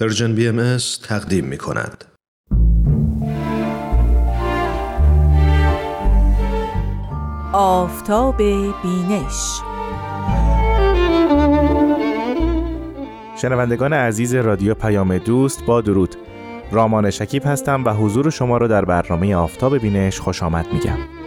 پرژن BMS تقدیم می کند. آفتاب بینش. شنوندگان عزیز رادیو پیام دوست با درود. رامان شکیب هستم و حضور شما را در برنامه آفتاب بینش خوش آمد میگم.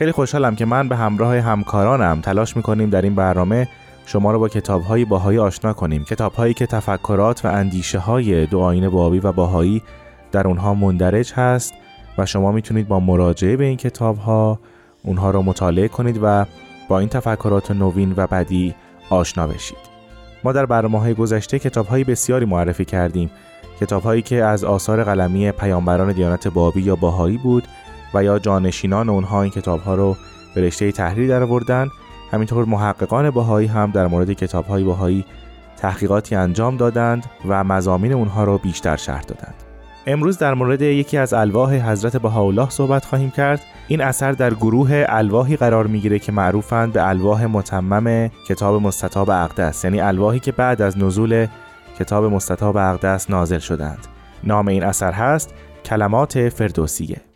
خیلی خوشحالم که من به همراه همکارانم تلاش می‌کنیم در این برنامه شما رو با کتابهای باهایی آشنا کنیم. کتابهایی که تفکرات و اندیشه های دو آین بابی و باهایی در اونها مندرج هست و شما می‌تونید با مراجعه به این کتابها اونها رو مطالعه کنید و با این تفکرات نوین و بدی آشنا بشید. ما در برنامه های گذشته کتاب بسیاری معرفی کردیم. کتاب که از آثار قلمی پیامبران دیانت بابی یا باهایی بود و یا جانشینان اونها این کتاب ها رو به رشته تحریر در آوردن همینطور محققان باهایی هم در مورد کتاب های باهایی تحقیقاتی انجام دادند و مزامین اونها رو بیشتر شرح دادند. امروز در مورد یکی از الواح حضرت بهاءالله صحبت خواهیم کرد. این اثر در گروه الواحی قرار می‌گیره که معروفند به الواح متمم کتاب مستطاب اقدس یعنی الواحی که بعد از نزول کتاب مستطاب اقدس نازل شدند. نام این اثر هست کلمات فردوسیه.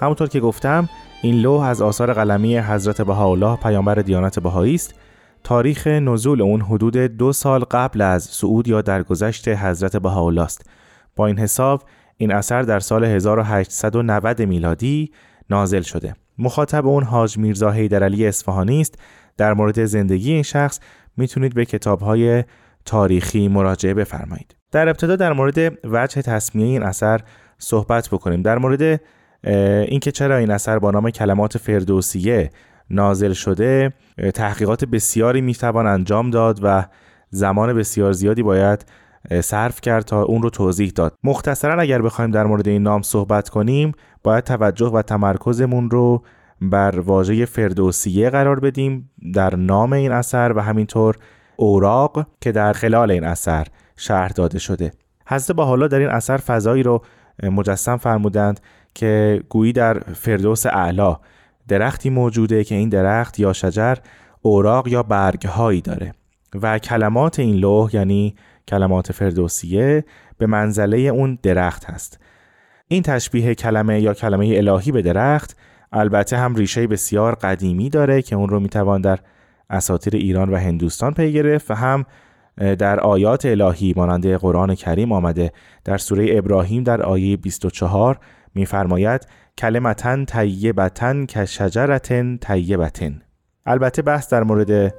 همونطور که گفتم این لوح از آثار قلمی حضرت بهاءالله پیامبر دیانت بهایی است. تاریخ نزول اون حدود دو سال قبل از صعود یا درگذشت حضرت بهاءالله است. با این حساب این اثر در سال 1890 میلادی نازل شده. مخاطب اون حاج میرزا حیدرعلی اصفهانی است. در مورد زندگی این شخص می‌تونید به کتابهای تاریخی مراجعه بفرمایید. در ابتدا در مورد وجه تصمیه این اثر صحبت بکنیم. در مورد اینکه چرا این اثر با نام کلمات فردوسیه نازل شده تحقیقات بسیاری می‌توان انجام داد و زمان بسیار زیادی باید صرف کرد تا اون رو توضیح داد. مختصرا اگر بخوایم در مورد این نام صحبت کنیم باید توجه و تمرکزمون رو بر واژه فردوسیه قرار بدیم در نام این اثر و همینطور اوراق که در خلال این اثر شرح داده شده. حضرت با حالا در این اثر فضایی رو مجسم فرمودند که گویی در فردوس اعلا درختی موجوده که این درخت یا شجر اوراق یا برگهایی داره و کلمات این لوح یعنی کلمات فردوسیه به منزله اون درخت هست. این تشبیه کلمه یا کلمه الهی به درخت البته هم ریشه بسیار قدیمی داره که اون رو می‌توان در اساطیر ایران و هندوستان پی گرفت و هم در آیات الهی مانند قرآن کریم آمده در سوره ابراهیم در آیه 24 میفرماید کلمتن طیبتن که شجرتن طیبتن البته بحث در مورد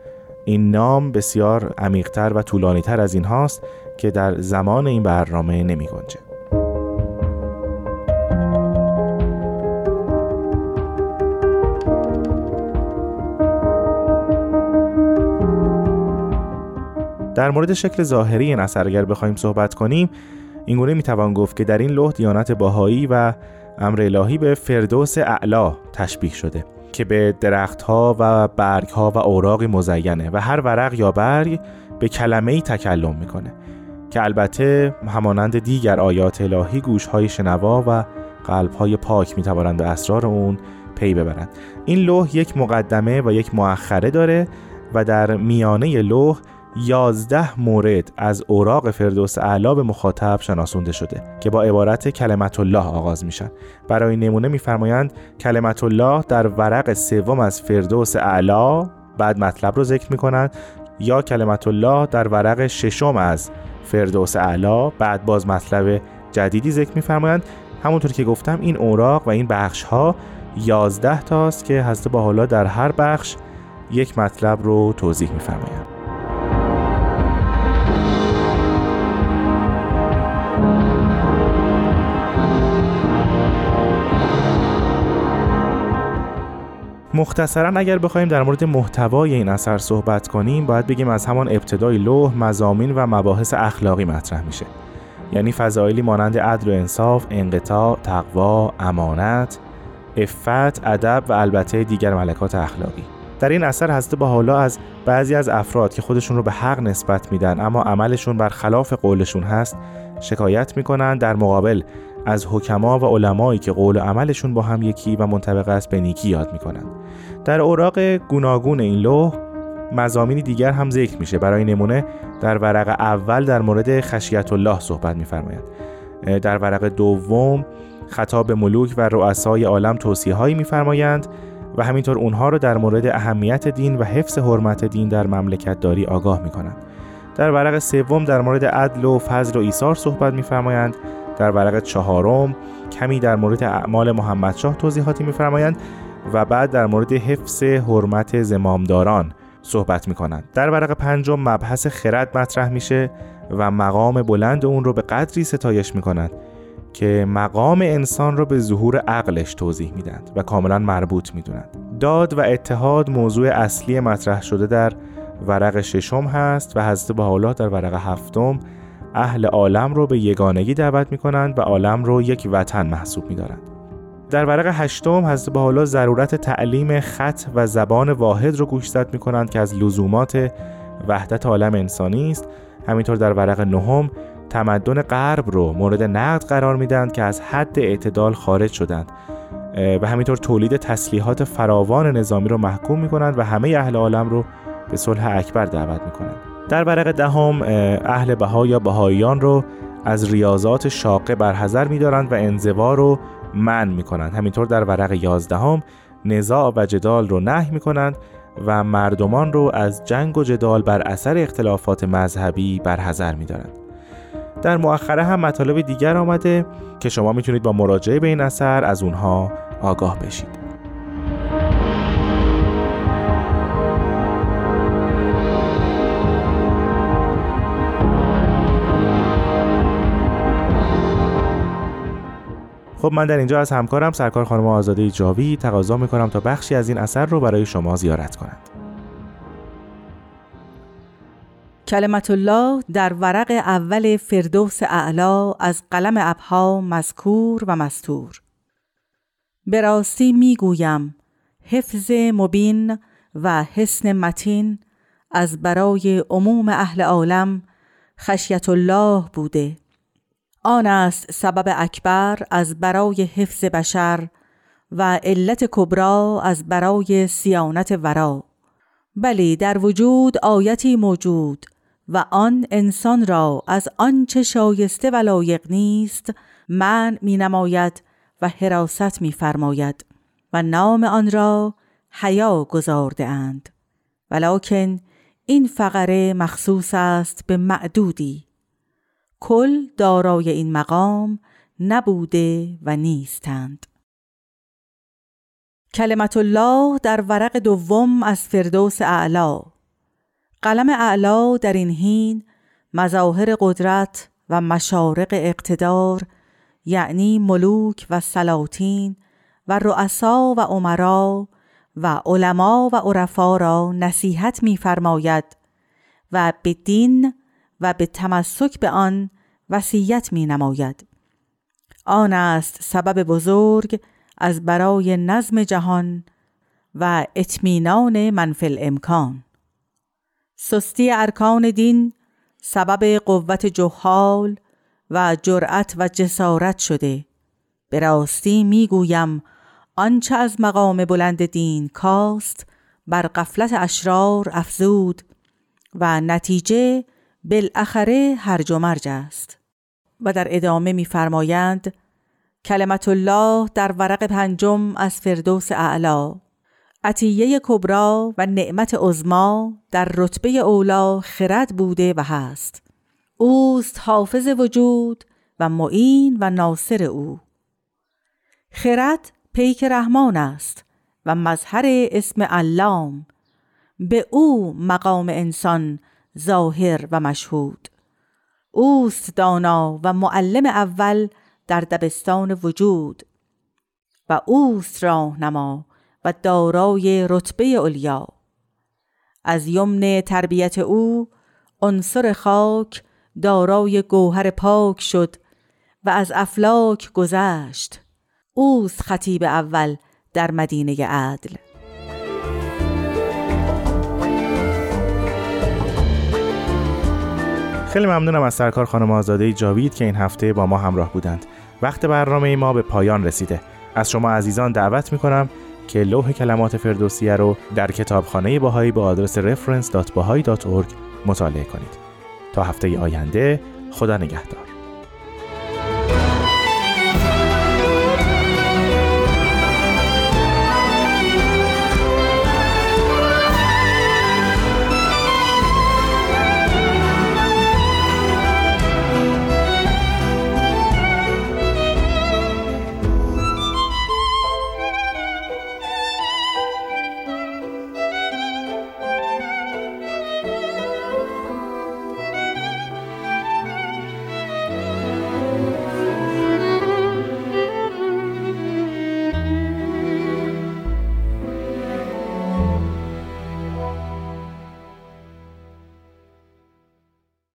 این نام بسیار عمیقتر و طولانیتر از این هاست که در زمان این برنامه نمی گنجه. در مورد شکل ظاهری این اثر اگر بخوایم صحبت کنیم اینگونه می‌توان گفت که در این لوح دیانت باهایی و امر الهی به فردوس اعلا تشبیه شده که به درختها و برگها و اوراقی مزینه و هر ورق یا برگ به کلمه ای تکلم می‌کنه که البته همانند دیگر آیات الهی گوشهای شنوا و قلبهای پاک می‌توانند به اسرار اون پی ببرند. این لوح یک مقدمه و یک مؤخره داره و در میانه لوح یازده مورد از اوراق فردوس اعلا به مخاطب شناسونده شده که با عبارت کلمت الله آغاز میشن. برای نمونه میفرمایند کلمت الله در ورق سوم از فردوس اعلا بعد مطلب رو ذکر می‌کنند یا کلمت الله در ورق ششم از فردوس اعلا بعد باز مطلب جدیدی ذکر میفرمایند. همونطور که گفتم این اوراق و این بخش ها یازده تاست که حضرت با در هر بخش یک مطلب رو توضیح میفرمایند. مختصرا اگر بخوایم در مورد محتوای این اثر صحبت کنیم باید بگیم از همان ابتدای لوح مزامین و مباحث اخلاقی مطرح میشه. یعنی فضایلی مانند عدل و انصاف، انقطاع، تقوا، امانت، افت، ادب و البته دیگر ملکات اخلاقی. در این اثر حضرت با حالا از بعضی از افراد که خودشون رو به حق نسبت میدن اما عملشون بر خلاف قولشون هست شکایت می‌کنن در مقابل از حکما و علمایی که قول و عملشون با هم یکی و منطبق است به نیکی یاد می‌کنن. در اوراق گوناگون این لوح مزامینی دیگر هم ذکر میشه. برای نمونه در ورق اول در مورد خشیت الله صحبت میفرمایند در ورق دوم خطاب ملوک و رؤسای عالم توصیه هایی میفرمایند و همینطور اونها رو در مورد اهمیت دین و حفظ حرمت دین در مملکت داری آگاه می‌کنند. در ورق سوم در مورد عدل و فضل و ایثار صحبت میفرمایند. در ورق چهارم کمی در مورد اعمال محمدشاه توضیحاتی میفرمایند. و بعد در مورد حفظ حرمت زمامداران صحبت می‌کنند در ورق پنجم مبحث خرد مطرح میشه و مقام بلند اون رو به قدری ستایش می‌کنند که مقام انسان را به ظهور عقلش توضیح میدند و کاملا مربوط می‌دونند داد و اتحاد موضوع اصلی مطرح شده در ورق ششم هست و حضرت حالا در ورق هفتم اهل عالم رو به یگانگی دعوت می کنند و عالم رو یک وطن محسوب می دارند. در ورق هشتم حضرت حالا ضرورت تعلیم خط و زبان واحد رو گوشزد می کنند که از لزومات وحدت عالم انسانی است همینطور در ورق نهم تمدن غرب رو مورد نقد قرار میدن که از حد اعتدال خارج شدند و همینطور تولید تسلیحات فراوان نظامی رو محکوم می کنند و همه اهل عالم رو به صلح اکبر دعوت می کنند. در ورق دهم اهل بها یا بهاییان رو از ریاضات شاقه برحضر می دارند و انزوا رو من می کنند. همینطور در ورق یازدهم نزاع و جدال رو نه می کنند و مردمان رو از جنگ و جدال بر اثر اختلافات مذهبی برحضر می دارند. در مؤخره هم مطالب دیگر آمده که شما می‌تونید با مراجعه به این اثر از اونها آگاه بشید. خب من در اینجا از همکارم سرکار خانم آزاده جاوی تقاضا می‌کنم تا بخشی از این اثر رو برای شما زیارت کنند. کلمت الله در ورق اول فردوس اعلا از قلم ابها مذکور و مستور به راستی می‌گویم حفظ مبین و حسن متین از برای عموم اهل عالم خشیت الله بوده آن است سبب اکبر از برای حفظ بشر و علت کبرا از برای سیانت ورا. بلی در وجود آیتی موجود و آن انسان را از آنچه شایسته و لایق نیست من می نماید و حراست می فرماید و نام آن را حیا گذارده اند. ولیکن این فقره مخصوص است به معدودی. کل دارای این مقام نبوده و نیستند. کلمت الله در ورق دوم از فردوس اعلا قلم اعلا در این هین مظاهر قدرت و مشارق اقتدار یعنی ملوک و سلاطین و رؤسا و عمرا و علما و عرفا را نصیحت می‌فرماید و به دین و به تمسک به آن وصیت می نماید. آن است سبب بزرگ از برای نظم جهان و اطمینان منفل امکان سستی ارکان دین سبب قوت جهال و جرأت و جسارت شده به راستی می‌گویم آنچه از مقام بلند دین کاست بر قفلت اشرار افزود و نتیجه بالاخره هرج و مرج است. و در ادامه میفرمایند کلمت الله در ورق پنجم از فردوس اعلا عطیه کبرا و نعمت عظما در رتبه اولا خرد بوده و هست. اوست حافظ وجود و معین و ناصر او. خرد پیک رحمان است و مظهر اسم علام. به او مقام انسان ظاهر و مشهود. اوست دانا و معلم اول در دبستان وجود و اوست راهنما و دارای رتبه علیا از یمن تربیت او عنصر خاک دارای گوهر پاک شد و از افلاک گذشت. اوست خطیب اول در مدینه عدل. خیلی ممنونم از سرکار خانم آزاده جاوید که این هفته با ما همراه بودند. وقت برنامه ما به پایان رسیده. از شما عزیزان دعوت می‌کنم که لوح کلمات فردوسیه رو در کتابخانه باهایی با آدرس reference.bahai.org مطالعه کنید. تا هفته آینده خدا نگهدار.